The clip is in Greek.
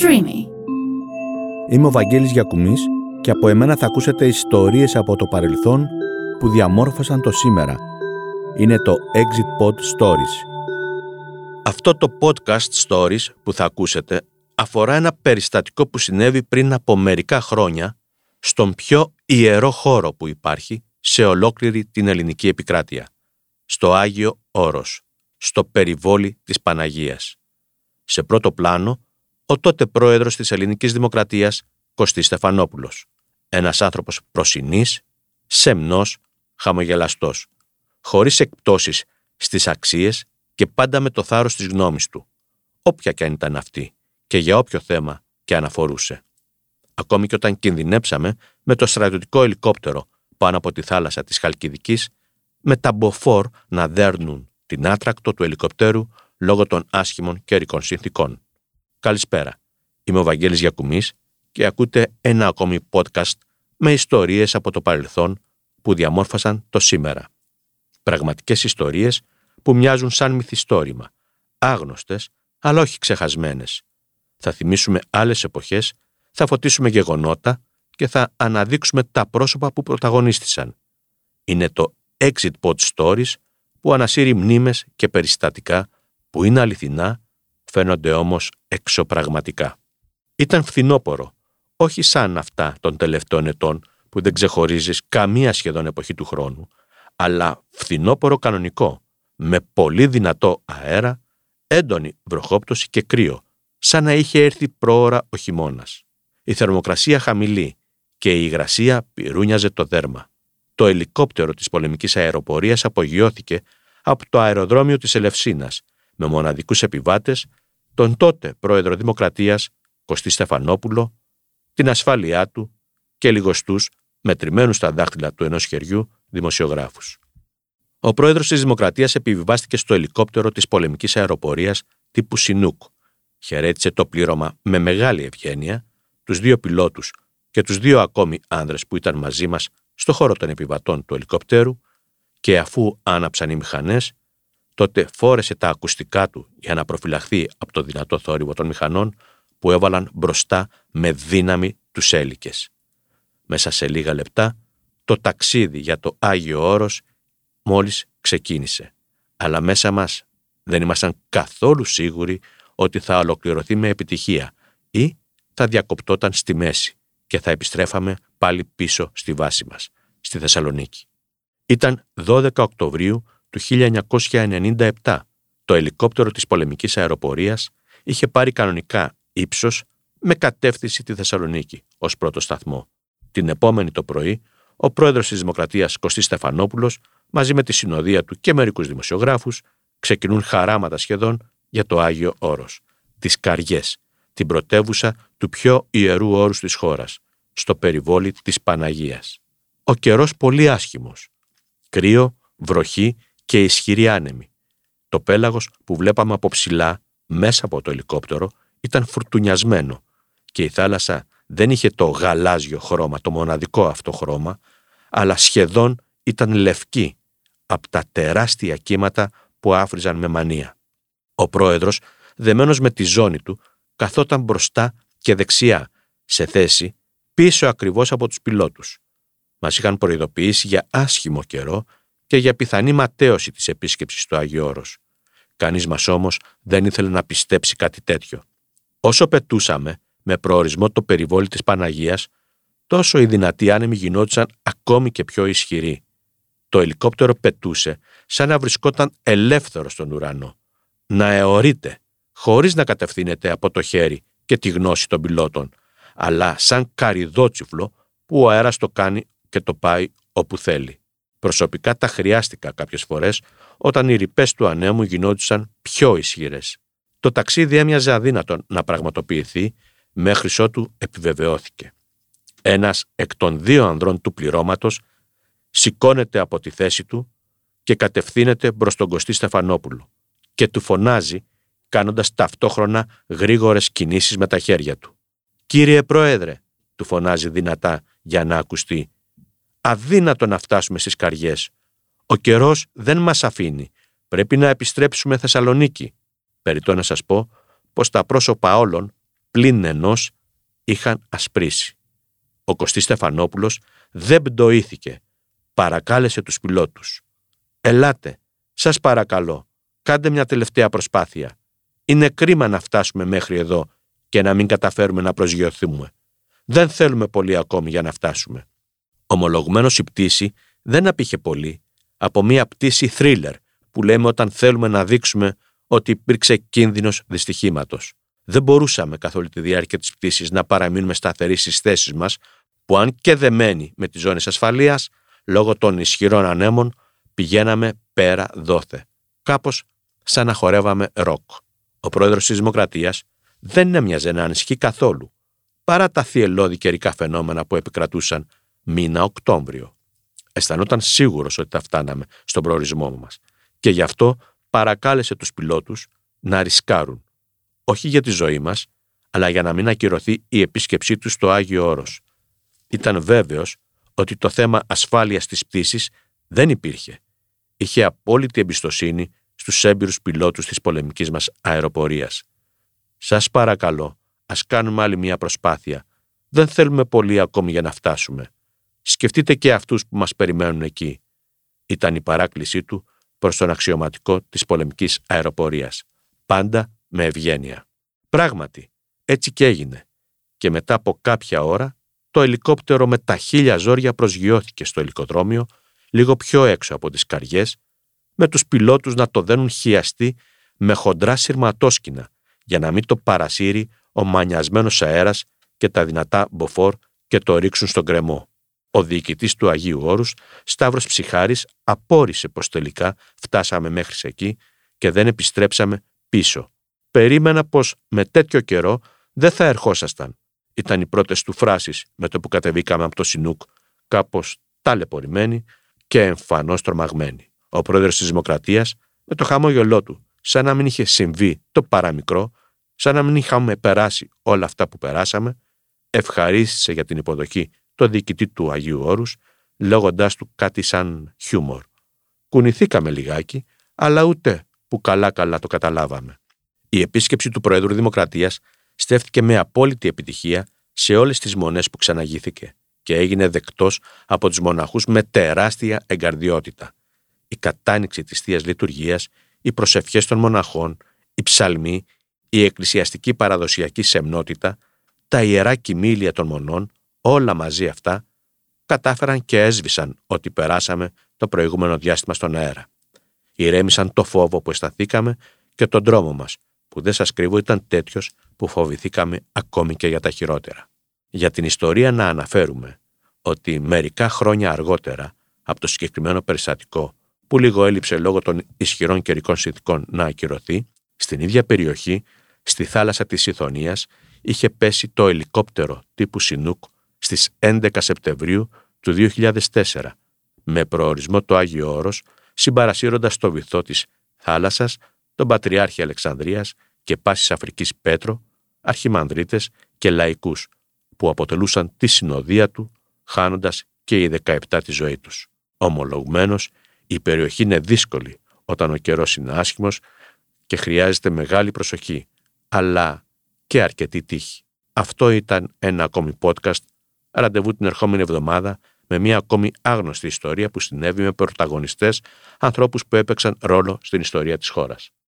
Streamy. Είμαι ο Βαγγέλης Γιακουμής και από εμένα θα ακούσετε ιστορίες από το παρελθόν που διαμόρφωσαν το σήμερα. Είναι το Exit Pod Stories. Αυτό το podcast Stories που θα ακούσετε αφορά ένα περιστατικό που συνέβη πριν από μερικά χρόνια στον πιο ιερό χώρο που υπάρχει σε ολόκληρη την ελληνική επικράτεια, στο Άγιο Όρος, στο περιβόλι της Παναγίας. Σε πρώτο πλάνο, ο τότε πρόεδρος της ελληνικής δημοκρατίας, Κωστής Στεφανόπουλος, ένας άνθρωπος προσινής, σεμνός, χαμογελαστός, χωρίς εκπτώσεις στις αξίες και πάντα με το θάρρος της γνώμης του, όποια κι αν ήταν αυτή και για όποιο θέμα και αναφορούσε. Ακόμη και όταν κινδυνέψαμε με το στρατιωτικό ελικόπτερο πάνω από τη θάλασσα της Χαλκιδικής, με τα μποφόρ να δέρνουν την άτρακτο του ελικοπτέρου λόγω των άσχημων καιρικών συνθήκων. Καλησπέρα. Είμαι ο Βαγγέλης Γιακουμής και ακούτε ένα ακόμη podcast με ιστορίες από το παρελθόν που διαμόρφωσαν το σήμερα. Πραγματικές ιστορίες που μοιάζουν σαν μυθιστόρημα, άγνωστες αλλά όχι ξεχασμένες. Θα θυμίσουμε άλλες εποχές, θα φωτίσουμε γεγονότα και θα αναδείξουμε τα πρόσωπα που πρωταγωνίστησαν. Είναι το Exit Pod Stories που ανασύρει μνήμες και περιστατικά που είναι αληθινά, φαίνονται όμως εξωπραγματικά. Ήταν φθινόπορο, όχι σαν αυτά των τελευταίων ετών που δεν ξεχωρίζεις καμία σχεδόν εποχή του χρόνου, αλλά φθινόπορο κανονικό, με πολύ δυνατό αέρα, έντονη βροχόπτωση και κρύο, σαν να είχε έρθει πρόωρα ο χειμώνας. Η θερμοκρασία χαμηλή και η υγρασία πυρούνιαζε το δέρμα. Το ελικόπτερο της πολεμικής αεροπορίας απογειώθηκε από το αεροδρόμιο της Ελευσίνας με μοναδικούς επιβάτες, τον τότε πρόεδρο Δημοκρατίας Κωστή Στεφανόπουλο, την ασφάλειά του και λιγοστούς μετρημένους στα δάχτυλα του ενός χεριού δημοσιογράφους. Ο πρόεδρος της Δημοκρατίας επιβιβάστηκε στο ελικόπτερο της πολεμικής αεροπορίας τύπου Σινούκ. Χαιρέτησε το πλήρωμα με μεγάλη ευγένεια, τους δύο πιλότους και τους δύο ακόμη άνδρες που ήταν μαζί μας στο χώρο των επιβατών του ελικόπτερου και αφού άναψαν οι μηχανές, τότε φόρεσε τα ακουστικά του για να προφυλαχθεί από το δυνατό θόρυβο των μηχανών που έβαλαν μπροστά με δύναμη τους έλικες. Μέσα σε λίγα λεπτά, το ταξίδι για το Άγιο Όρος μόλις ξεκίνησε. Αλλά μέσα μας δεν ήμασταν καθόλου σίγουροι ότι θα ολοκληρωθεί με επιτυχία ή θα διακοπτόταν στη μέση και θα επιστρέφαμε πάλι πίσω στη βάση μας, στη Θεσσαλονίκη. Ήταν 12 Οκτωβρίου του 1997. Το ελικόπτερο της πολεμικής αεροπορίας είχε πάρει κανονικά ύψος με κατεύθυνση τη Θεσσαλονίκη ως πρώτο σταθμό. Την επόμενη το πρωί, ο πρόεδρος της Δημοκρατίας Κωστής Στεφανόπουλος, μαζί με τη συνοδεία του και μερικούς δημοσιογράφους, ξεκινούν χαράματα σχεδόν για το Άγιο Όρος, τις Καριές, την πρωτεύουσα του πιο ιερού όρους της χώρας, στο περιβόλι της Παναγίας. Ο καιρός πολύ άσχημος. Κρύο, βροχή και ισχυρή άνεμη. Το πέλαγος που βλέπαμε από ψηλά, μέσα από το ελικόπτερο, ήταν φουρτουνιασμένο και η θάλασσα δεν είχε το γαλάζιο χρώμα, το μοναδικό αυτό χρώμα, αλλά σχεδόν ήταν λευκή από τα τεράστια κύματα που άφριζαν με μανία. Ο πρόεδρος, δεμένος με τη ζώνη του, καθόταν μπροστά και δεξιά, σε θέση, πίσω ακριβώς από τους πιλότους. Μας είχαν προειδοποιήσει για άσχημο καιρό και για πιθανή ματέωση της επίσκεψης του Άγιο Όρος. Κανείς μας όμως δεν ήθελε να πιστέψει κάτι τέτοιο. Όσο πετούσαμε με προορισμό το περιβόλι της Παναγίας, τόσο οι δυνατοί άνεμοι γινόντουσαν ακόμη και πιο ισχυροί. Το ελικόπτερο πετούσε σαν να βρισκόταν ελεύθερο στον ουρανό. Να αιωρείται, χωρίς να κατευθύνεται από το χέρι και τη γνώση των πιλότων, αλλά σαν καριδότσιφλο που ο αέρας το κάνει και το πάει όπου θέλει. Προσωπικά τα χρειάστηκα κάποιες φορές όταν οι ρηπές του ανέμου γινόντουσαν πιο ισχυρές. Το ταξίδι έμοιαζε αδύνατο να πραγματοποιηθεί μέχρι ότου επιβεβαιώθηκε. Ένας εκ των δύο ανδρών του πληρώματος σηκώνεται από τη θέση του και κατευθύνεται προς τον Κωστή Στεφανόπουλο και του φωνάζει κάνοντας ταυτόχρονα γρήγορες κινήσεις με τα χέρια του. «Κύριε Πρόεδρε», του φωνάζει δυνατά για να ακουστεί, «αδύνατο να φτάσουμε στις καριές. Ο καιρός δεν μας αφήνει. Πρέπει να επιστρέψουμε Θεσσαλονίκη». Περιτώ να σας πω πως τα πρόσωπα όλων πλην ενός είχαν ασπρίσει. Ο Κωστής Στεφανόπουλος δεν πντοήθηκε. Παρακάλεσε τους πιλότους. «Ελάτε, σας παρακαλώ, κάντε μια τελευταία προσπάθεια. Είναι κρίμα να φτάσουμε μέχρι εδώ και να μην καταφέρουμε να προσγειωθούμε. Δεν θέλουμε πολύ ακόμη για να φτάσουμε». Ομολογουμένως η πτήση δεν απήχε πολύ από μια πτήση thriller που λέμε όταν θέλουμε να δείξουμε ότι υπήρξε κίνδυνος δυστυχήματος. Δεν μπορούσαμε καθ' όλη τη διάρκεια της πτήσης να παραμείνουμε σταθεροί στις θέσεις μας που αν και δεμένοι με τις ζώνες ασφαλείας, λόγω των ισχυρών ανέμων, πηγαίναμε πέρα δόθε. Κάπως σαν να χορεύαμε ροκ. Ο πρόεδρος της Δημοκρατίας δεν έμοιαζε να ανησυχεί καθόλου, παρά τα θυελώδη καιρικά φαινόμενα που επικρατούσαν μήνα Οκτώβριο. Αισθανόταν σίγουρος ότι θα φτάναμε στον προορισμό μας και γι' αυτό παρακάλεσε τους πιλότους να ρισκάρουν, όχι για τη ζωή μας, αλλά για να μην ακυρωθεί η επίσκεψή τους στο Άγιο Όρος. Ήταν βέβαιος ότι το θέμα ασφάλειας της πτήσης δεν υπήρχε. Είχε απόλυτη εμπιστοσύνη στους έμπειρους πιλότους της πολεμικής μας αεροπορίας. Σας παρακαλώ, ας κάνουμε άλλη μια προσπάθεια. Δεν θέλουμε πολύ ακόμη για να φτάσουμε. Σκεφτείτε και αυτούς που μας περιμένουν εκεί. Ήταν η παράκλησή του προς τον αξιωματικό της πολεμικής αεροπορίας. Πάντα με ευγένεια. Πράγματι, έτσι και έγινε. Και μετά από κάποια ώρα, το ελικόπτερο με τα χίλια ζόρια προσγειώθηκε στο ελικοδρόμιο, λίγο πιο έξω από τις καριές, με τους πιλότους να το δένουν χιαστή με χοντρά σειρματόσκηνα, για να μην το παρασύρει ο μανιασμένος αέρας και τα δυνατά μποφόρ και το ρίξουν στον κρεμό. Ο διοικητής του Αγίου Όρους, Σταύρος Ψυχάρης, απόρρισε πως τελικά φτάσαμε μέχρι εκεί και δεν επιστρέψαμε πίσω. Περίμενα πως με τέτοιο καιρό δεν θα ερχόσασταν. Ήταν οι πρώτες του φράσεις με το που κατεβήκαμε από το Σινούκ, κάπως ταλαιπωρημένοι και εμφανώς τρομαγμένοι. Ο πρόεδρος της Δημοκρατίας, με το χαμόγελό του, σαν να μην είχε συμβεί το παραμικρό, σαν να μην είχαμε περάσει όλα αυτά που περάσαμε, ευχαρίστησε για την υποδοχή το διοικητή του Αγίου Όρους, λέγοντάς του κάτι σαν χιούμορ. Κουνηθήκαμε λιγάκι, αλλά ούτε που καλά-καλά το καταλάβαμε. Η επίσκεψη του Προέδρου Δημοκρατίας στέφθηκε με απόλυτη επιτυχία σε όλες τις μονές που ξαναγήθηκε και έγινε δεκτός από τους μοναχούς με τεράστια εγκαρδιότητα. Η κατάνοιξη της Θείας Λειτουργίας, οι προσευχές των μοναχών, οι ψαλμοί, η εκκλησιαστική παραδοσιακή σεμνότητα, τα ιερά κοιμήλια των μονών, όλα μαζί αυτά, κατάφεραν και έσβησαν ότι περάσαμε το προηγούμενο διάστημα στον αέρα. Ηρέμησαν το φόβο που αισθανθήκαμε και τον τρόμο μας, που δεν σας κρύβω ήταν τέτοιος που φοβηθήκαμε ακόμη και για τα χειρότερα. Για την ιστορία να αναφέρουμε ότι μερικά χρόνια αργότερα από το συγκεκριμένο περιστατικό που λίγο έλειψε λόγω των ισχυρών καιρικών συνθήκων να ακυρωθεί, στην ίδια περιοχή, στη θάλασσα της Ιθωνίας, είχε πέσει το ελικόπτερο τύπου Σινούκ στις 11 Σεπτεμβρίου του 2004, με προορισμό το Άγιο Όρος, συμπαρασύροντας το βυθό της θάλασσας τον Πατριάρχη Αλεξανδρίας και πάσης Αφρικής Πέτρο, αρχιμανδρίτες και λαϊκούς, που αποτελούσαν τη συνοδεία του, χάνοντας και οι 17 τη ζωή τους. Ομολογμένος, η περιοχή είναι δύσκολη όταν ο καιρός είναι άσχημος και χρειάζεται μεγάλη προσοχή, αλλά και αρκετή τύχη. Αυτό ήταν ένα ακόμη podcast, ραντεβού την ερχόμενη εβδομάδα με μια ακόμη άγνωστη ιστορία που συνέβη με πρωταγωνιστές, ανθρώπους που έπαιξαν ρόλο στην ιστορία της χώρας.